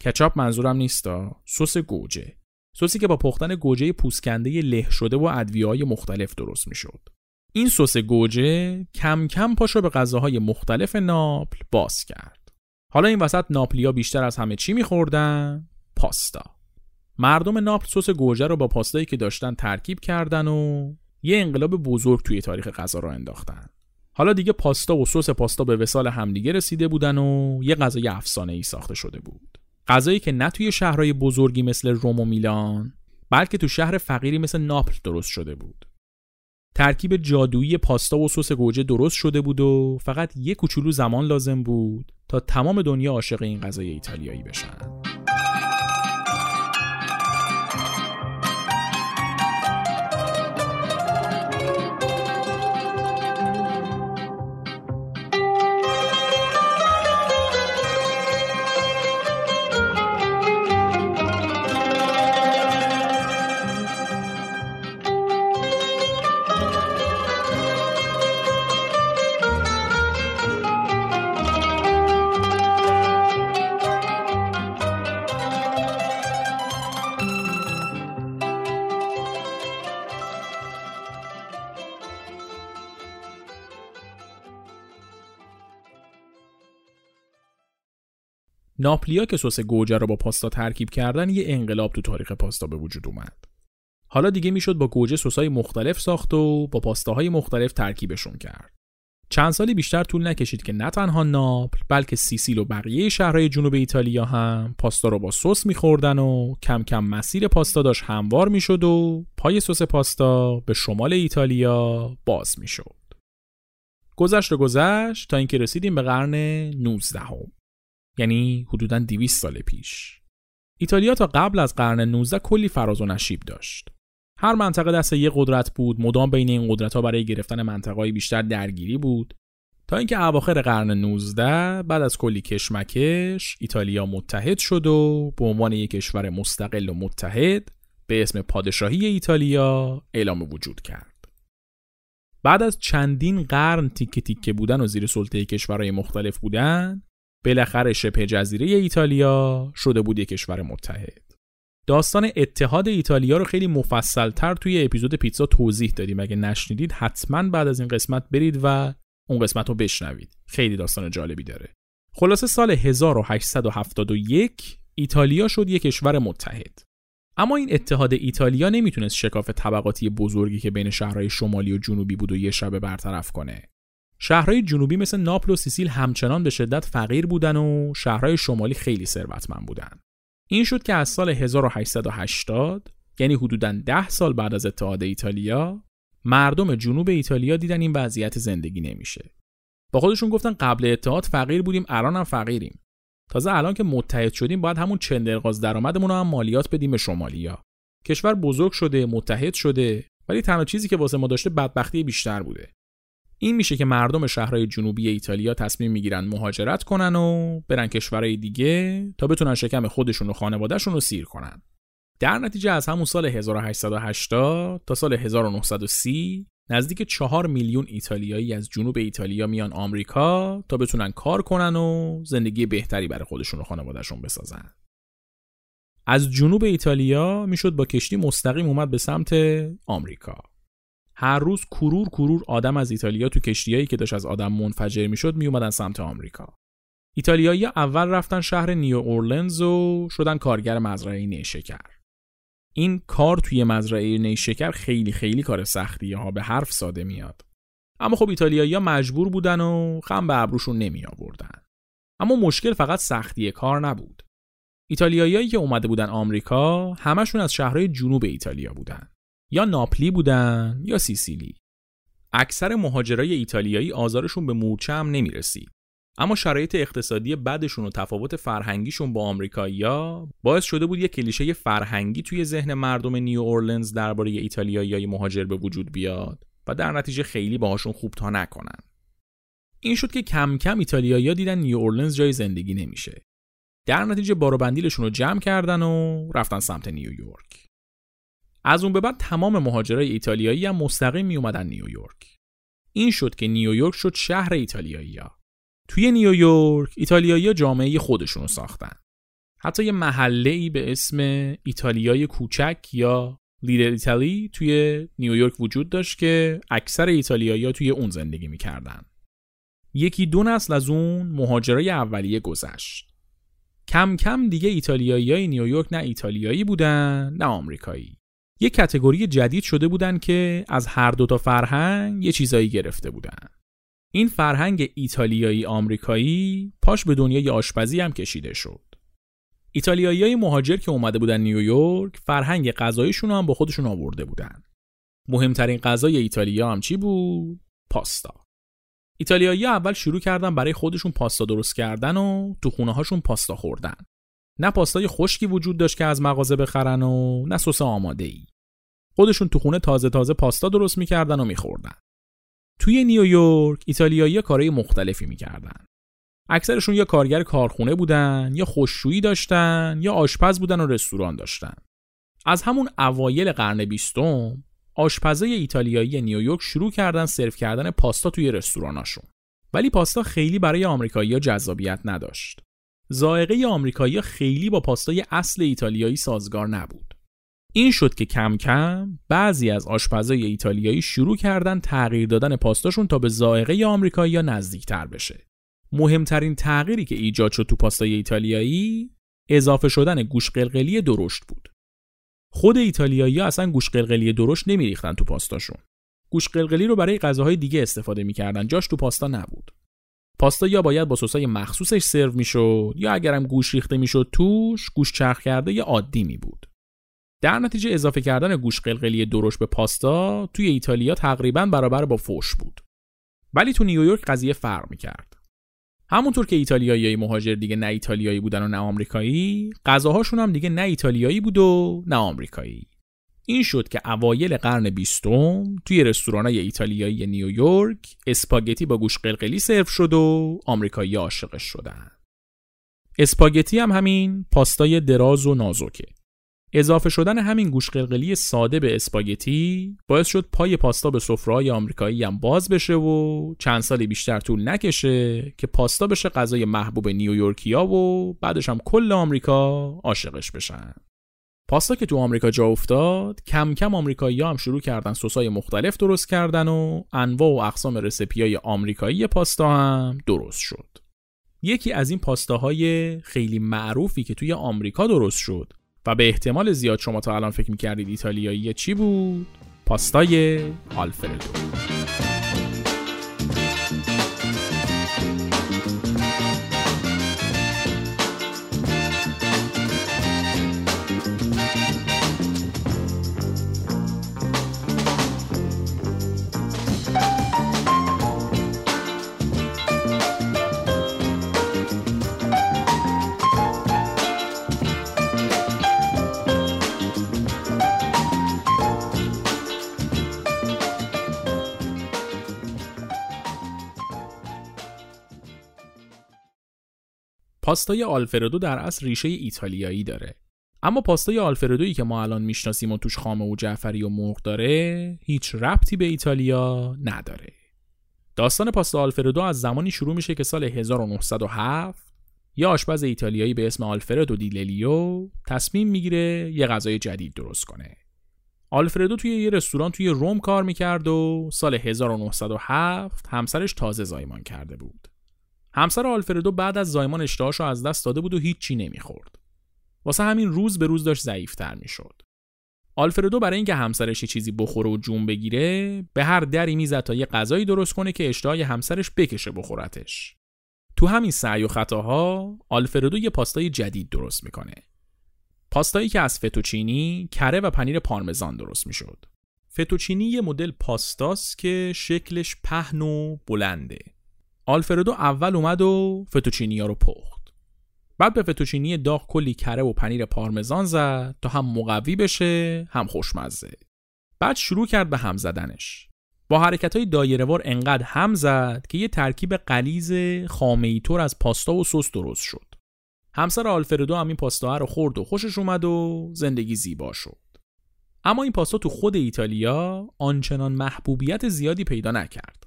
کچاپ منظورم نیستا سس گوجه سسی که با پختن گوجه پوست‌کنده له شده و ادویه های مختلف درست می‌شد. این سس گوجه کم کم پاشو به غذاهای مختلف ناپل باز کرد. حالا این وسط ناپلیا بیشتر از همه چی میخوردن؟ پاستا. مردم ناپل سس گوجه رو با پاستایی که داشتن ترکیب کردن و یه انقلاب بزرگ توی تاریخ غذا راه انداختن. حالا دیگه پاستا و سس پاستا به وصال همدیگه رسیده بودن و یه غذای افسانه ای ساخته شده بود. غذایی که نه توی شهرهای بزرگی مثل روم و میلان بلکه تو شهر فقیری مثل ناپل درست شده بود. ترکیب جادویی پاستا و سس گوجه درست شده بود و فقط یه کوچولو زمان لازم بود تا تمام دنیا عاشق این غذای ایتالیایی بشن. ناپلیا که سس گوجه رو با پاستا ترکیب کردن یه انقلاب تو تاریخ پاستا به وجود اومد. حالا دیگه می‌شد با گوجه سسای مختلف ساخت و با پاستاهای مختلف ترکیبشون کرد. چند سالی بیشتر طول نکشید که نه تنها ناپل بلکه سیسیل و بقیه شهرهای جنوب ایتالیا هم پاستا رو با سس میخوردن و کم کم مسیر پاستا داشت هموار می‌شد و پای سس پاستا به شمال ایتالیا باز می‌شد. گذشت و گذشت تا اینکه رسیدیم به قرن 19 هم. یعنی حدوداً 200 سال پیش. ایتالیا تا قبل از قرن 19 کلی فراز و نشیب داشت. هر منطقه دست یه قدرت بود مدام بین این قدرت ها برای گرفتن منطقه بیشتر درگیری بود تا اینکه اواخر قرن 19 بعد از کلی کشمکش ایتالیا متحد شد و به عنوان یک کشور مستقل و متحد به اسم پادشاهی ایتالیا اعلام وجود کرد. بعد از چندین قرن تیکه تیکه بودن و زیر سلطه کشورهای مختلف بودن بالاخره شبه جزیره ایتالیا شده بود یک کشور متحد. داستان اتحاد ایتالیا رو خیلی مفصلتر توی اپیزود پیتزا توضیح دادیم. اگه نشنیدید حتما بعد از این قسمت برید و اون قسمت رو بشنوید. خیلی داستان جالبی داره. خلاصه سال 1871 ایتالیا شد یک کشور متحد. اما این اتحاد ایتالیا نمی‌تونست شکاف طبقاتی بزرگی که بین شهرهای شمالی و جنوبی بود و یه شبه برطرف کنه. شهرهای جنوبی مثل ناپل و سیسیل همچنان به شدت فقیر بودن و شهرهای شمالی خیلی ثروتمند بودن این شد که از سال 1880 یعنی حدوداً 10 سال بعد از اتحاد ایتالیا مردم جنوب ایتالیا دیدن این وضعیت زندگی نمیشه. با خودشون گفتن قبل اتحاد فقیر بودیم الان هم فقیریم. تازه الان که متحد شدیم باید همون چندرغاز درآمدمون رو هم مالیات بدیم به شمالیا. کشور بزرگ شده، متحد شده، ولی تنها چیزی که واسه ما داشته بدبختی بیشتر بوده. این میشه که مردم شهرهای جنوبی ایتالیا تصمیم می‌گیرن مهاجرت کنن و برن کشورهای دیگه تا بتونن شکم خودشون و خانوادهشون رو سیر کنن. در نتیجه از همون سال 1880 تا سال 1930 نزدیک 4 میلیون ایتالیایی از جنوب ایتالیا میان آمریکا تا بتونن کار کنن و زندگی بهتری برای خودشون و خانوادهشون بسازن. از جنوب ایتالیا می‌شد با کشتی مستقیم اومد به سمت آمریکا. هر روز کرور کرور آدم از ایتالیا تو کشتیایی که داشت از آدم منفجر می‌شد میومدن سمت آمریکا. ایتالیایی اول رفتن شهر نیو اورلنز و شدن کارگر مزرعه نیشکر. این کار توی مزرعه نیشکر خیلی خیلی کار سختیه ها به حرف ساده میاد. اما خب ایتالیایی مجبور بودن و خم به ابروشون نمی آوردن. اما مشکل فقط سختی کار نبود. ایتالیایی که اومده بودن آمریکا همشون از شهرهای جنوب ایتالیا بودن. یا ناپلی بودن یا سیسیلی. اکثر مهاجرای ایتالیایی آزارشون به مورچه هم نمی رسید. اما شرایط اقتصادی بدشون و تفاوت فرهنگیشون با آمریکایی‌ها باعث شده بود یک کلیشه فرهنگی توی ذهن مردم نیو اورلنز درباره ایتالیایی‌های مهاجر به وجود بیاد و در نتیجه خیلی باهاشون خوب تا نکنن. این شد که کم کم ایتالیایی‌ها دیدن نیو اورلنز جای زندگی نمیشه. در نتیجه بارو بندیلشون رو جمع کردن و رفتن سمت نیویورک. از اون به بعد تمام مهاجرای ایتالیایی هم مستقیم می اومدن نیویورک. این شد که نیویورک شد شهر ایتالیایی ها. توی نیویورک ایتالیایی جامعه خودشون رو ساختن. حتی یه محله ای به اسم ایتالیای کوچک یا لیدر ایتالی توی نیویورک وجود داشت که اکثر ایتالیایی توی اون زندگی می‌کردن. یکی دو نسل از اون مهاجرای اولیه گذشت. کم کم دیگه ایتالیایی های نیویورک نه ایتالیایی بودن نه آمریکایی. یه کتگوری جدید شده بودن که از هر دو تا فرهنگ یه چیزایی گرفته بودن. این فرهنگ ایتالیایی آمریکایی پاش به دنیای آشپزی هم کشیده شد. ایتالیایی های مهاجر که اومده بودن نیویورک فرهنگ غذاییشون هم با خودشون آورده بودن. مهمترین غذای ایتالیا هم چی بود؟ پاستا. ایتالیایی اول شروع کردن برای خودشون پاستا درست کردن و تو خونه هاشون پاستا خوردن. نه پاستای خشکی وجود داشت که از مغازه بخرن و نه سس آماده ای. خودشون تو خونه تازه تازه پاستا درست می‌کردن و میخوردن. توی نیویورک ایتالیایی کارهای مختلفی می‌کردن. اکثرشون یا کارگر کارخونه بودن یا خوششویی داشتن یا آشپز بودن و رستوران داشتن. از همون اوایل قرن بیستم آشپزای ایتالیایی نیویورک شروع کردن سرو کردن پاستا توی رستوراناشون. ولی پاستا خیلی برای آمریکایی‌ها جذابیت نداشت. ذائقه آمریکایی خیلی با پاستای اصل ایتالیایی سازگار نبود. این شد که کم کم بعضی از آشپزای ایتالیایی شروع کردن تغییر دادن پاستاشون تا به ذائقه آمریکایی نزدیکتر بشه. مهمترین تغییری که ایجاد شد تو پاستای ایتالیایی اضافه شدن گوش قلقلی درشت بود. خود ایتالیایی ها اصلا گوش قلقلی درشت نمیریختن تو پاستاشون. گوش قلقلی رو برای غذاهای دیگه استفاده می‌کردن جاش تو پاستا نبود. پاستا یا باید با سسای مخصوصش سرو می‌شد یا اگرم گوش ریخته می‌شد توش گوش چرخ کرده یا عادی می بود. در نتیجه اضافه کردن گوش قلقلی درشت به پاستا توی ایتالیا تقریبا برابر با فوش بود. ولی تو نیویورک قضیه فرق می‌کرد. همونطور که ایتالیایی مهاجر دیگه نه ایتالیایی بودن و نه آمریکایی، غذاهاشون هم دیگه نه ایتالیایی بود و نه آمریکایی. این شد که اوایل قرن بیستم توی رستورانای ایتالیایی نیویورک اسپاگتی با گوش قلقلی سرو شد و آمریکایی عاشقش شدن. اسپاگتی هم همین پاستای دراز و نازکه. اضافه شدن همین گوش قلقلی ساده به اسپاگتی باعث شد پای پاستا به سفره‌های آمریکایی هم باز بشه و چند سالی بیشتر طول نکشه که پاستا بشه غذای محبوب نیویورکیا و بعدش هم کل آمریکا عاشقش بشن. پاستا که تو آمریکا جا افتاد کم کم آمریکایی هم شروع کردن سسای مختلف درست کردن و انواع و اقسام رسپی آمریکایی پاستا هم درست شد یکی از این پاستاهای خیلی معروفی که توی آمریکا درست شد و به احتمال زیاد شما تا الان فکر می‌کردید ایتالیایی چی بود؟ پاستای آلفردو پاستای آلفردو در اصل ریشه ایتالیایی داره. اما پاستای آلفردویی که ما الان می‌شناسیم و توش خامه و جعفری و مرغ داره هیچ ربطی به ایتالیا نداره. داستان پاستا آلفردو از زمانی شروع میشه که سال 1907 یه آشپز ایتالیایی به اسم آلفردو دیللیو تصمیم می‌گیره یه غذای جدید درست کنه. آلفردو توی یه رستوران توی روم کار می‌کرد و سال 1907 همسرش تازه زایمان کرده بود. همسر آلفردو بعد از زایمان اشتهاشو از دست داده بود و هیچی نمی‌خورد. واسه همین روز به روز داشت ضعیفتر می‌شد. آلفردو برای اینکه همسرش یه چیزی بخوره و جون بگیره به هر دری می‌زد تا یه غذایی درست کنه که اشتهای همسرش بکشه بخورتش. تو همین سعی و خطاها آلفردو یه پاستای جدید درست می‌کنه. پاستایی که از فتوچینی، کره و پنیر پارمزان درست می‌شد. فتوچینی یه مدل پاستاست که شکلش پهن و بلنده. آلفردو اول اومد و فتوچینیا رو پخت. بعد به فتوچینی داغ کلی کره و پنیر پارمزان زد تا هم مقوی بشه هم خوشمزه. بعد شروع کرد به هم زدنش. با حرکت های دایرهوار انقدر هم زد که یه ترکیب قلیز خامه طور از پاستا و سس درست شد. همسر آلفردو هم این پاستا رو خورد و خوشش اومد و زندگی زیبا شد. اما این پاستا تو خود ایتالیا آنچنان محبوبیت زیادی پیدا نکرد.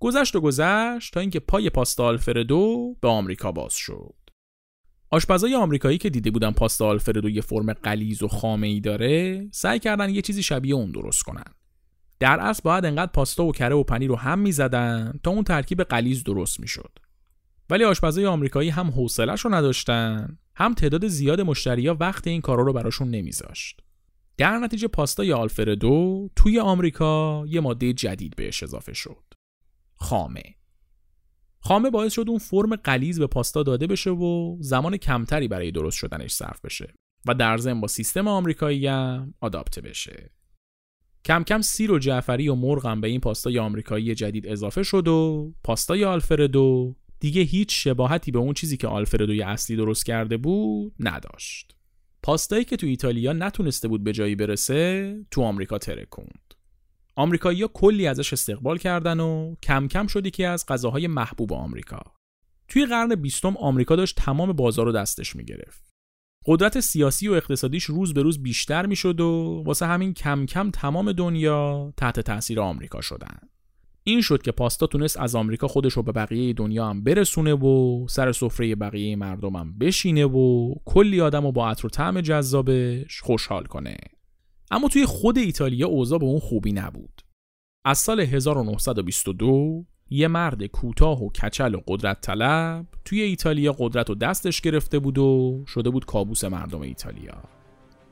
گذشت و گذشت تا اینکه پای پاستا آلفردو به آمریکا باز شد. آشپزای آمریکایی که دیده بودن پاستا آلفردو یه فرم قلیز و خامه ای داره، سعی کردن یه چیزی شبیه اون درست کنن. در اصل باید انقدر پاستا و کره و پنیر رو هم می‌زدن تا اون ترکیب قلیز درست می‌شد. ولی آشپزای آمریکایی هم حوصله‌ش رو نداشتن، هم تعداد زیاد مشتریا وقت این کارا رو براشون نمیذاشت. در نتیجه پاستای آلفردو توی آمریکا یه ماده جدید بهش اضافه شد. خامه خامه باعث شد اون فرم قلیز به پاستا داده بشه و زمان کمتری برای درست شدنش صرف بشه و در ضمن با سیستم آمریکایی هم آداپته بشه کم کم سیر و جعفری و مرغ هم به این پاستای آمریکایی جدید اضافه شد و پاستای آلفردو دیگه هیچ شباهتی به اون چیزی که آلفردوی اصلی درست کرده بود نداشت. پاستایی که تو ایتالیا نتونسته بود به جایی برسه تو آمریکا ترکوند. آمریکایی‌ها کلی ازش استقبال کردن و کم کم شد یکی از غذاهای محبوب آمریکا. توی قرن بیستم آمریکا داشت تمام بازار رو دستش می‌گرفت. قدرت سیاسی و اقتصادیش روز به روز بیشتر می‌شد و واسه همین کم کم تمام دنیا تحت تاثیر آمریکا شدن. این شد که پاستا تونست از آمریکا خودش رو به بقیه دنیا هم برسونه و سر سفره بقیه مردم هم بشینه و کلی آدم رو با عطر و طعم جذابش خوشحال کنه. اما توی خود ایتالیا اوضاع به اون خوبی نبود. از سال 1922 یه مرد کوتاه و کچل و قدرت طلب توی ایتالیا قدرت و دستش گرفته بود و شده بود کابوس مردم ایتالیا.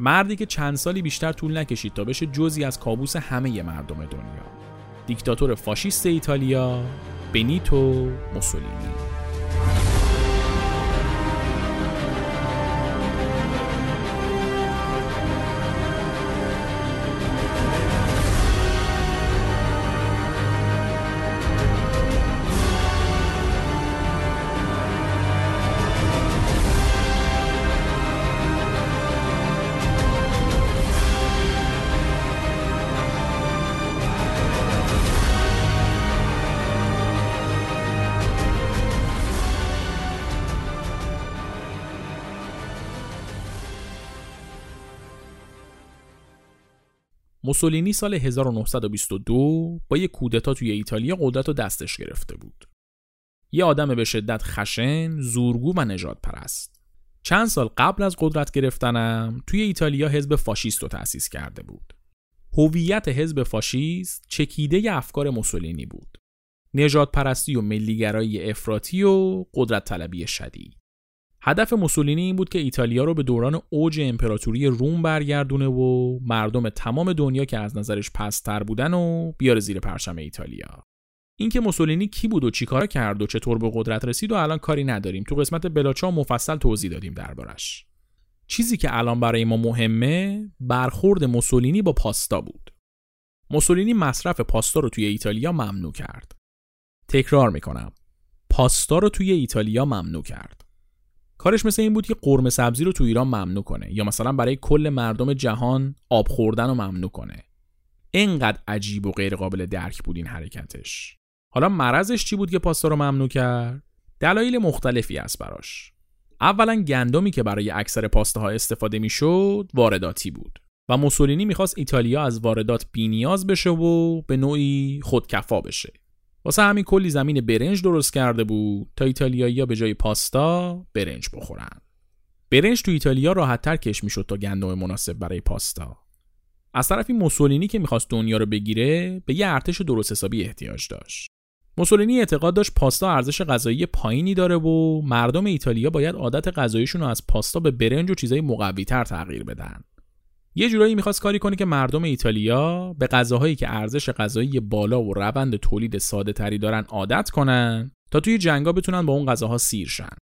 مردی که چند سالی بیشتر طول نکشید تا بشه جزی از کابوس همه مردم دنیا. دیکتاتور فاشیست ایتالیا بنیتو موسولینی. موسولینی سال 1922 با یک کودتا توی ایتالیا قدرت و دستش گرفته بود. یه آدم به شدت خشن، زورگو و نجات پرست. چند سال قبل از قدرت گرفتنم توی ایتالیا حزب فاشیست رو تأسیس کرده بود. هویت حزب فاشیست چکیده افکار موسولینی بود. نجات پرستی و ملیگرایی افراطی و قدرت طلبی شدید. هدف موسولینی این بود که ایتالیا رو به دوران اوج امپراتوری روم برگردونه و مردم تمام دنیا که از نظرش پستر بودن و بیاره زیر پرچم ایتالیا. اینکه موسولینی کی بود و چیکار کرد و چطور به قدرت رسید و الان کاری نداریم. تو قسمت بلاچا مفصل توضیح دادیم دربارش. چیزی که الان برای ما مهمه برخورد موسولینی با پاستا بود. موسولینی مصرف پاستا رو توی ایتالیا ممنوع کرد. تکرار می‌کنم. پاستا رو توی ایتالیا ممنوع کرد. کارش مثل این بود که قرمه سبزی رو تو ایران ممنوع کنه یا مثلا برای کل مردم جهان آب خوردن رو ممنوع کنه. انقدر عجیب و غیر قابل درک بود این حرکتش. حالا مرضش چی بود که پاستا رو ممنوع کرد؟ دلایل مختلفی است براش. اولا گندمی که برای اکثر پاستاها استفاده می‌شد وارداتی بود و موسولینی می‌خواست ایتالیا از واردات بینیاز بشه و به نوعی خودکفا بشه. واسه همین کلی زمین برنج درست کرده بود تا ایتالیایی‌ها به جای پاستا برنج بخورن. برنج تو ایتالیا راحت تر کش می‌شد تا گندم مناسب برای پاستا. از طرفی موسولینی که می‌خواست دنیا رو بگیره به یه ارتش درست حسابی احتیاج داشت. موسولینی اعتقاد داشت پاستا ارزش غذایی پایینی داره و مردم ایتالیا باید عادت غذاییشون رو از پاستا به برنج و چیزای مقوی‌تر تغییر بدن. یه جورایی می‌خواست کاری کنه که مردم ایتالیا به غذاهایی که ارزش غذایی بالا و روند تولید ساده تری دارن عادت کنن تا توی جنگا بتونن با اون غذاها سیر شن.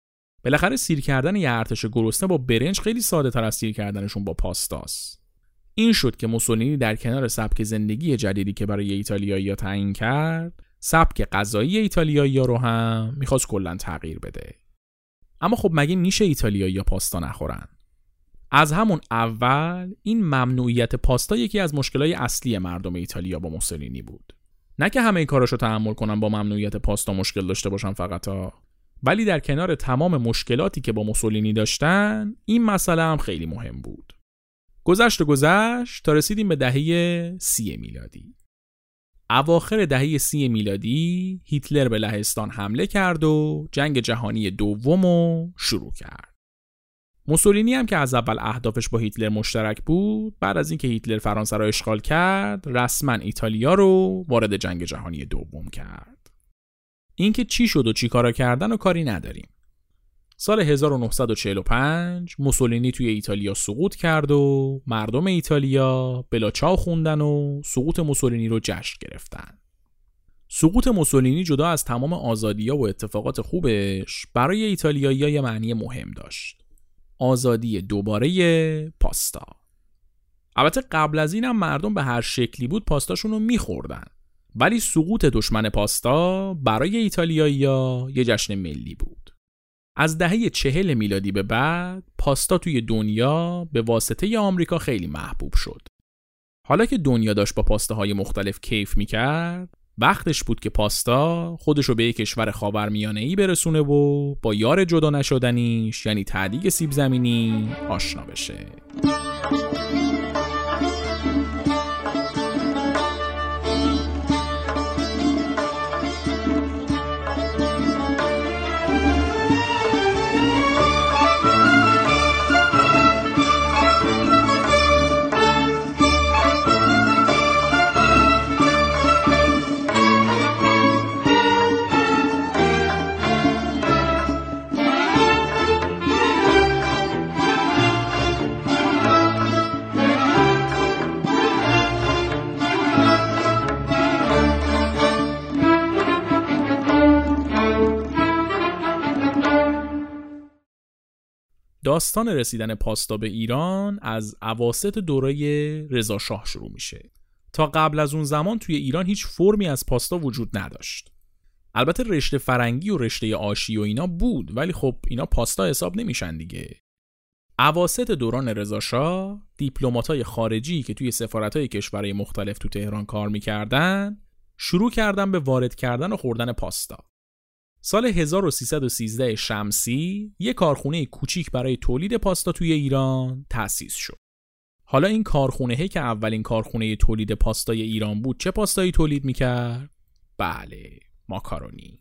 بالاخره سیر کردن یه ارتش گرسنه با برنج خیلی ساده تر از سیر کردنشون با پاستاست. این شد که موسولینی در کنار سبک زندگی جدیدی که برای ایتالیایی تعیین کرد، سبک غذایی ایتالیایی رو هم می‌خواست کلا تغییر بده. اما خب مگه میشه ایتالیایی پاستا نخورن؟ از همون اول این ممنوعیت پاستا یکی از مشکلات اصلی مردم ایتالیا با موسولینی بود. نه که همه کاراشو تحمل کنن با ممنوعیت پاستا مشکل داشته باشن فقط ها. ولی در کنار تمام مشکلاتی که با موسولینی داشتن این مسئله هم خیلی مهم بود. گذشت و گذشت تا رسیدیم به دهه سی میلادی. اواخر دهه سی میلادی هیتلر به لهستان حمله کرد و جنگ جهانی دوم شروع کرد. موسولینی هم که از اول اهدافش با هیتلر مشترک بود بعد از اینکه هیتلر فرانسه را اشغال کرد رسما ایتالیا رو وارد جنگ جهانی دوم کرد. اینکه چی شد و چی کارا کردن و کاری نداریم. سال 1945 موسولینی توی ایتالیا سقوط کرد و مردم ایتالیا بلاچاو خوندن و سقوط موسولینی رو جشن گرفتن. سقوط موسولینی جدا از تمام آزادیا و اتفاقات خوبش برای ایتالیایی یه معنی مهم داشت. آزادی دوباره پاستا. البته قبل از اینم مردم به هر شکلی بود پاستاشون رو میخوردن. ولی سقوط دشمن پاستا برای ایتالیایی یه جشن ملی بود. از دهه چهل میلادی به بعد پاستا توی دنیا به واسطه آمریکا خیلی محبوب شد. حالا که دنیا داشت با پاستاهای مختلف کیف می‌کرد وقتش بود که پاستا خودش رو به یک کشور خاورمیانه ای برسونه و با یار جدا نشدنیش یعنی تعدیق سیب زمینی آشنا بشه. داستان رسیدن پاستا به ایران از عواست دوره رضا شاه شروع میشه. تا قبل از اون زمان توی ایران هیچ فرمی از پاستا وجود نداشت. البته رشته فرنگی و رشته آشی و اینا بود ولی خب اینا پاستا حساب نمیشن دیگه. عواست دوران رضاشاه دیپلماتای خارجی که توی سفارتهای کشورهای مختلف تو تهران کار می‌کردن شروع کردن به وارد کردن و خوردن پاستا. سال 1313 شمسی یک کارخونه کوچیک برای تولید پاستا توی ایران تأسیس شد. حالا این کارخونه که اولین کارخونه تولید پاستای ایران بود چه پاستایی تولید می‌کرد؟ بله ماکارونی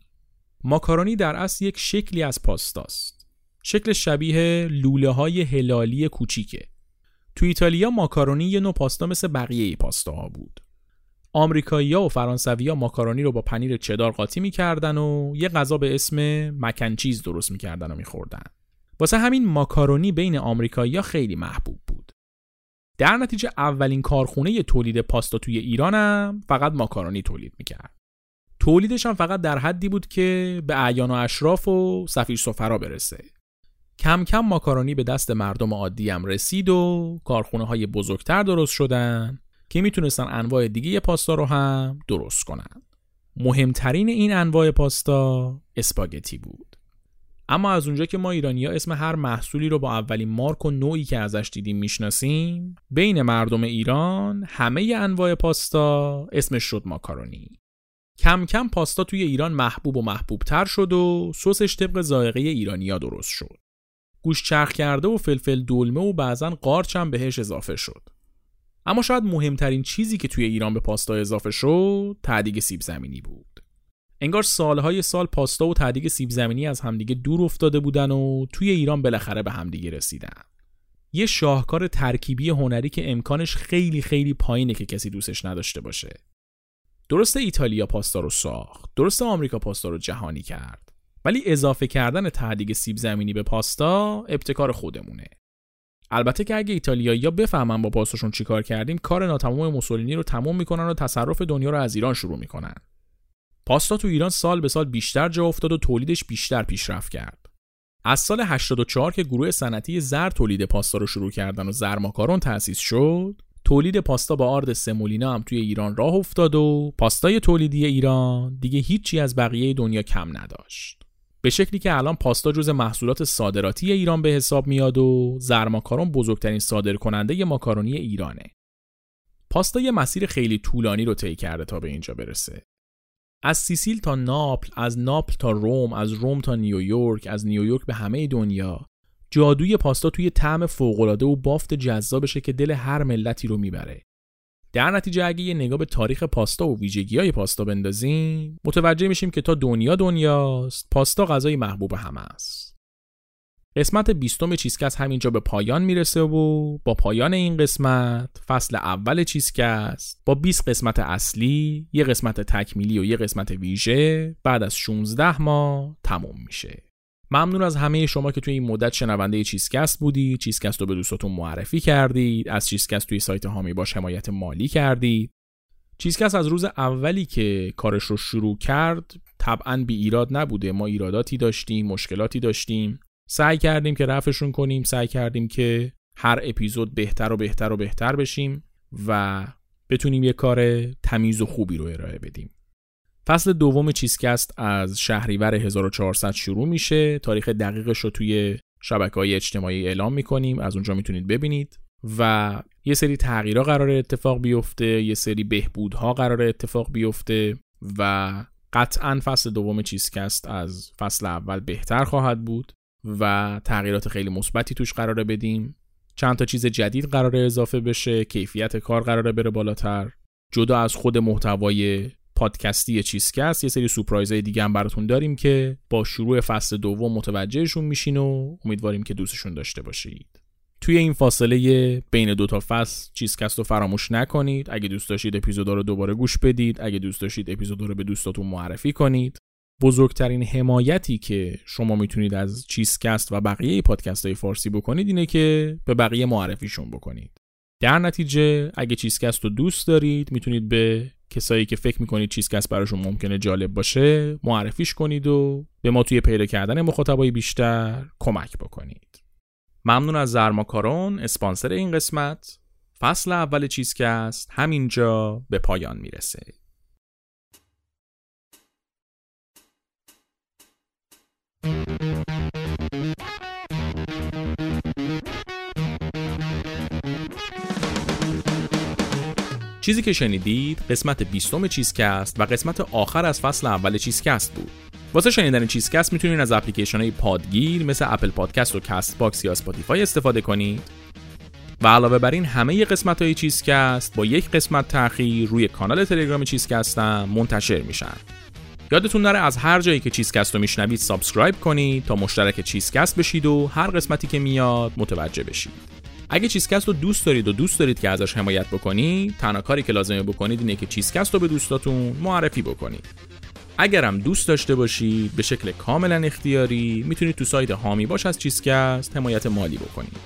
ماکارونی در اصل یک شکلی از پاستاست شکل شبیه لوله های هلالی کوچیکه تو ایتالیا ماکارونی یه نوع پاستا مثل بقیه پاستاها بود آمریکایی‌ها و فرانسوی‌ها ماکارونی رو با پنیر چدار قاطی می‌کردن و یه غذا به اسم مکنچیز درست می‌کردن و میخوردن. واسه همین ماکارونی بین آمریکایی‌ها خیلی محبوب بود. در نتیجه اولین کارخونه تولید پاستا توی ایرانم فقط ماکارونی تولید می‌کرد. تولیدش هم فقط در حدی بود که به اعیان و اشراف و سفیر سفرا برسه. کم کم ماکارونی به دست مردم عادی هم رسید و کارخونه های بزرگتر درست شدن که می‌تونستن انواع دیگه پاستا رو هم درست کنن. مهمترین این انواع پاستا اسپاگتی بود. اما از اونجا که ما ایرانی ها اسم هر محصولی رو با اولین مارک و نوعی که ازش دیدیم می‌شناسیم بین مردم ایران همه انواع پاستا اسمش شد ماکارونی کم کم پاستا توی ایران محبوب و محبوب تر شد و سسش طبق ذائقه ایرانیا درست شد گوش چرخ کرده و فلفل دلمه و بعضا قارچ هم بهش اضافه شد اما شاید مهمترین چیزی که توی ایران به پاستا اضافه شد تعدیگ سیب زمینی بود. انگار سالهای سال پاستا و تعدیگ سیب زمینی از همدیگه دور افتاده بودن و توی ایران بالاخره به همدیگه رسیدن. یه شاهکار ترکیبی هنری که امکانش خیلی خیلی پایینه که کسی دوستش نداشته باشه. درسته ایتالیا پاستا رو ساخت درسته آمریکا پاستا رو جهانی کرد ولی اضافه کردن تعدیگ سیب زمینی به پاستا ابتکار خودمونه. البته که اگه ایتالیایی‌ها بفهمن با پاستاشون چیکار کردیم کار ناتمام موسولینی رو تموم می‌کنن و تصرف دنیا رو از ایران شروع می‌کنن. پاستا تو ایران سال به سال بیشتر جا افتاد و تولیدش بیشتر پیشرفت کرد. از سال 84 که گروه صنعتی زر تولید پاستا رو شروع کردن و زرماکارون تأسیس شد تولید پاستا با آرد سمولینا هم توی ایران راه افتاد و پاستای تولیدی ایران دیگه هیچی از بقیه دنیا کم نداشت. به شکلی که الان پاستا جز محصولات صادراتی ایران به حساب میاد و زرماکارون بزرگترین صادر کننده ماکارونی ایرانه. پاستا یه مسیر خیلی طولانی رو طی کرده تا به اینجا برسه. از سیسیل تا ناپل، از ناپل تا روم، از روم تا نیویورک، از نیویورک به همه دنیا جادوی پاستا توی طعم فوق‌العاده و بافت جذابشه که دل هر ملتی رو می‌بره. در نتیجه اگه یه نگاه به تاریخ پاستا و ویژگی های پاستا بندازیم متوجه میشیم که تا دنیا دنیاست پاستا غذای محبوب همه است. قسمت بیستم چیزکست همینجا به پایان می‌رسه و با پایان این قسمت فصل اول چیزکست با 20 قسمت اصلی یه قسمت تکمیلی و یه قسمت ویژه بعد از 16 ماه تموم میشه. ممنون از همه شما که توی این مدت شنونده چیزکست بودی. چیزکست رو به دوستاتون معرفی کردید از چیزکست توی سایت هامی باش حمایت مالی کردید چیزکست از روز اولی که کارش رو شروع کرد طبعا بی ایراد نبوده. ما ایراداتی داشتیم مشکلاتی داشتیم. سعی کردیم که رفعشون کنیم. سعی کردیم که هر اپیزود بهتر و بهتر و بهتر بشیم و بتونیم یه کار تمیز و خوبی رو ارائه بدیم. فصل دوم چیزکست از شهریور 1400 شروع میشه. تاریخ دقیقش رو توی شبکه های اجتماعی اعلام می‌کنیم. از اونجا می‌تونید ببینید. و یه سری تغییرها قرار اتفاق بیفته یه سری بهبودها قرار اتفاق بیفته و قطعا فصل دوم چیزکست از فصل اول بهتر خواهد بود و تغییرات خیلی مثبتی توش قراره بدیم. چند تا چیز جدید قراره اضافه بشه کیفیت کار قراره بره بالاتر. جدا از خود محتوای پادکستی چیزکست یه سری سورپرایزهای دیگه هم براتون داریم که با شروع فصل دوم متوجهشون میشین و امیدواریم که دوستشون داشته باشید. توی این فاصله بین دو تا فصل چیزکست رو فراموش نکنید. اگه دوست داشتید اپیزودا رو دوباره گوش بدید. اگه دوست داشتید اپیزودا رو به دوستاتون معرفی کنید. بزرگترین حمایتی که شما می‌تونید از چیزکست و بقیه پادکست های فارسی بکنید اینه که به بقیه معرفیشون بکنید. در نتیجه اگه چیزکست رو دوست دارید می‌تونید به کسایی که فکر می‌کنید چیزکست براشون ممکنه جالب باشه معرفیش کنید و به ما توی پیدا کردن مخاطبای بیشتر کمک بکنید. ممنون از زرماکارون اسپانسر این قسمت. فصل اول چیزکست همینجا به پایان می‌رسه. چیزی که شنیدید قسمت بیستم چیزکست و قسمت آخر از فصل اول چیزکست بود. واسه شنیدن چیزکست می‌تونید از اپلیکیشن های پادگیر مثل Apple Podcasts و Castbox یا Spotify استفاده کنید. و علاوه بر این همه قسمت های چیزکست با یک قسمت تاخیر روی کانال تلگرام چیزکست هم منتشر میشن. یادتون نره از هر جایی که چیزکست رو میشنوید subscribe کنید تا مشترک چیزکست بشید و هر قسمتی که میاد متوجه بشید. اگه چیزکست رو دوست دارید و دوست دارید که ازش حمایت بکنید تنها کاری که لازمه بکنید اینه که چیزکست رو به دوستاتون معرفی بکنید. اگرم دوست داشته باشید به شکل کاملا اختیاری می‌تونید تو سایت هامی باش از چیزکست حمایت مالی بکنید.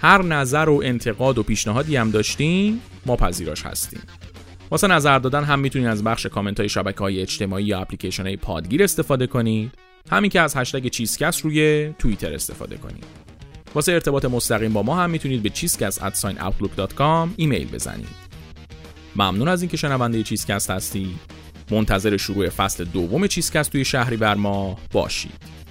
هر نظر و انتقاد و پیشنهادی هم داشتین ما پذیراش هستیم. واسه نظر دادن هم می‌تونید از بخش کامنت های شبکه های اجتماعی یا اپلیکیشن های پادگیر استفاده کنید. همین که از هشتگ چیزکست روی توییتر استفاده کنید. واسه ارتباط مستقیم با ما هم می‌تونید به cheesecast@outlook.com ایمیل بزنید. ممنون از اینکه شنونده چیزکست هستید. منتظر شروع فصل دوم چیزکست توی شهری بر ما باشید.